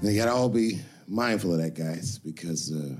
They gotta all be mindful of that, guys, because uh,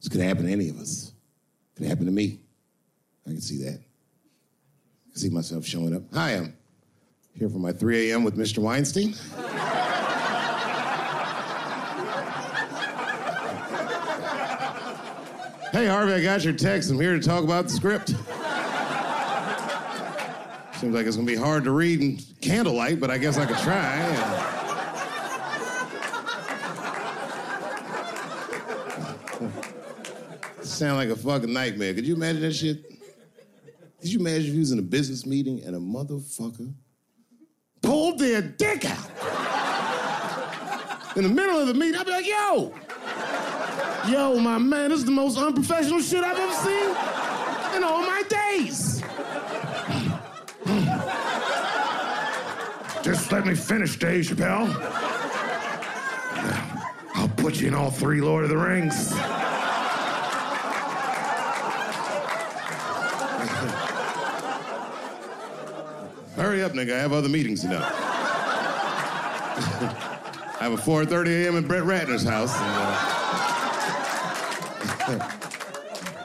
this could happen to any of us. It Could happen to me. I can see that. I can see myself showing up. Hi, I'm here for my 3 a.m. with Mr. Weinstein. hey, Harvey, I got your text. I'm here to talk about the script. Seems like it's gonna be hard to read in candlelight, but I guess I could try. Sound like a fucking nightmare. Could you imagine that shit? Could you imagine if you was in a business meeting and a motherfucker pulled their dick out? In the middle of the meeting, I'd be like, yo, yo, my man, this is the most unprofessional shit I've ever seen in all my days. Just let me finish, Dave Chappelle. I'll put you in all three Lord of the Rings. Hurry up, nigga. I have other meetings to know. I have a 4.30 a.m. at Brett Ratner's house. And, uh,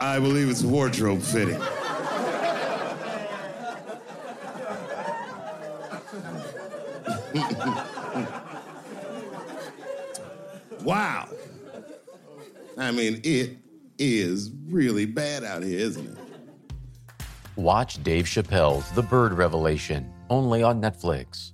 I believe it's wardrobe fitting. wow. I mean, it is really bad out here, isn't it? Watch Dave Chappelle's The Bird Revelation, only on Netflix.